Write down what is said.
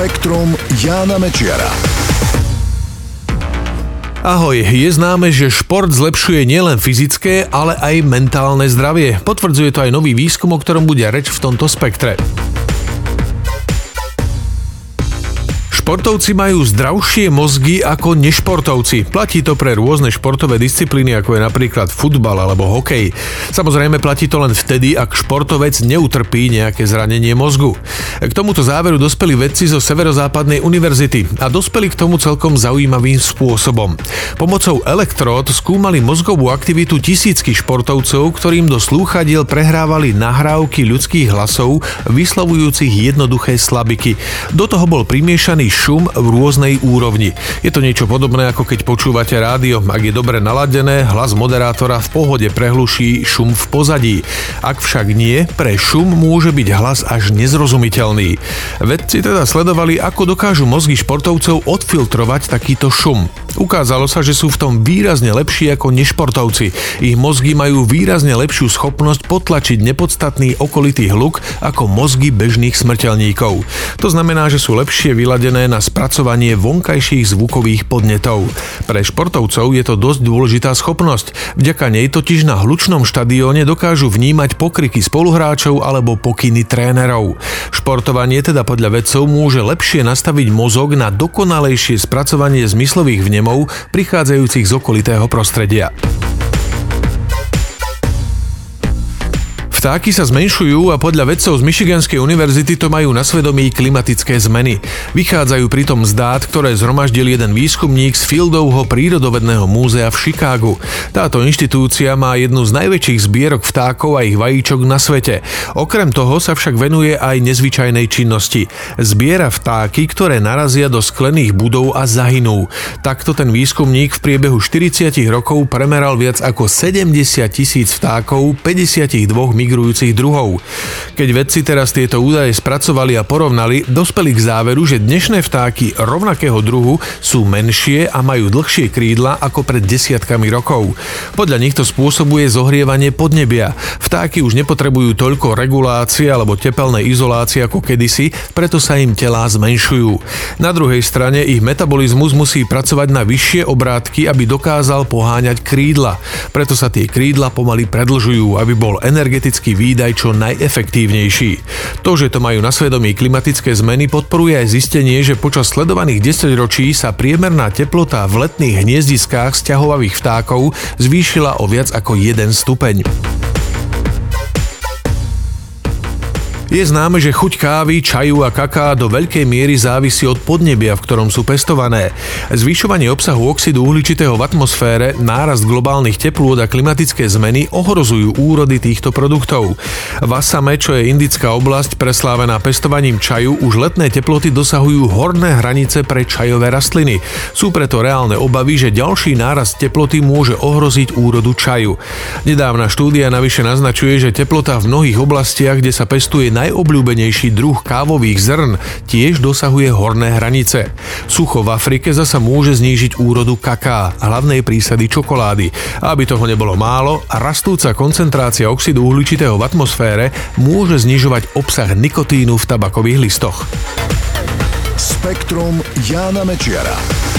Spektrum Jána Mečiara. Ahoj, je známe, že šport zlepšuje nielen fyzické, ale aj mentálne zdravie. Potvrdzuje to aj nový výskum, o ktorom bude reč v tomto spektre. Športovci majú zdravšie mozgy ako nešportovci. Platí to pre rôzne športové disciplíny, ako je napríklad futbal alebo hokej. Samozrejme platí to len vtedy, ak športovec neutrpí nejaké zranenie mozgu. K tomuto záveru dospeli vedci zo Severozápadnej univerzity a dospeli k tomu celkom zaujímavým spôsobom. Pomocou elektród skúmali mozgovú aktivitu tisícky športovcov, ktorým do slúchadiel prehrávali nahrávky ľudských hlasov vyslovujúcich jednoduché slabiky. Do toho bol primiešaný šum v rôznej úrovni. Je to niečo podobné ako keď počúvate rádio. Ak je dobre naladené, hlas moderátora v pohode prehluší šum v pozadí. Ak však nie, pre šum môže byť hlas až nezrozumiteľný. Vedci teda sledovali, ako dokážu mozgy športovcov odfiltrovať takýto šum. Ukázalo sa, že sú v tom výrazne lepší ako nešportovci. Ich mozgy majú výrazne lepšiu schopnosť potlačiť nepodstatný okolitý hluk ako mozgy bežných smrteľníkov. To znamená, že sú lepšie vyladené na spracovanie vonkajších zvukových podnetov. Pre športovcov je to dosť dôležitá schopnosť. Vďaka nej totiž na hlučnom štadióne dokážu vnímať pokriky spoluhráčov alebo pokyny trénerov. Športovanie teda podľa vedcov môže lepšie nastaviť mozog na dokonalejšie spracovanie zmyslových vnemov prichádzajúcich z okolitého prostredia. Vtáky sa zmenšujú a podľa vedcov z Michiganskej univerzity to majú na svedomí klimatické zmeny. Vychádzajú pritom z dát, ktoré zhromaždil jeden výskumník z Fieldovho prírodovedného múzea v Chicagu. Táto inštitúcia má jednu z najväčších zbierok vtákov a ich vajíčok na svete. Okrem toho sa však venuje aj nezvyčajnej činnosti. Zbiera vtáky, ktoré narazia do sklených budov a zahynú. Takto ten výskumník v priebehu 40 rokov premeral viac ako 70 tisíc vtákov 52 migrantov migrujúcich druhov. Keď vedci teraz tieto údaje spracovali a porovnali, dospeli k záveru, že dnešné vtáky rovnakého druhu sú menšie a majú dlhšie krídla ako pred desiatkami rokov. Podľa nich to spôsobuje zohrievanie podnebia. Vtáky už nepotrebujú toľko regulácie alebo tepelnej izolácie ako kedysi, preto sa im telá zmenšujú. Na druhej strane ich metabolizmus musí pracovať na vyššie obrátky, aby dokázal poháňať krídla. Preto sa tie krídla pomaly predlžujú, aby bol energeticky energetický výdaj čo najefektívnejší. To, že to majú na svedomí klimatické zmeny, podporuje aj zistenie, že počas sledovaných 10 ročí sa priemerná teplota v letných hniezdiskách sťahovavých vtákov zvýšila o viac ako 1 stupeň. Je známe, že chuť kávy, čaju a kaká do veľkej miery závisí od podnebia, v ktorom sú pestované. Zvyšovanie obsahu oxidu uhličitého v atmosfére, nárast globálnych teplôt a klimatické zmeny ohrozujú úrody týchto produktov. V Asame, čo je indická oblasť preslávená pestovaním čaju, už letné teploty dosahujú horné hranice pre čajové rastliny. Sú preto reálne obavy, že ďalší nárast teploty môže ohroziť úrodu čaju. Nedávna štúdia navyše naznačuje, že teplota v mnohých oblastiach, kde sa pestuje najobľúbenejší druh kávových zrn tiež dosahuje horné hranice. Sucho v Afrike zasa môže znížiť úrodu kaká, hlavnej prísady čokolády. Aby toho nebolo málo, rastúca koncentrácia oxidu uhličitého v atmosfére môže znižovať obsah nikotínu v tabakových listoch. Spektrum Jána Mečiara.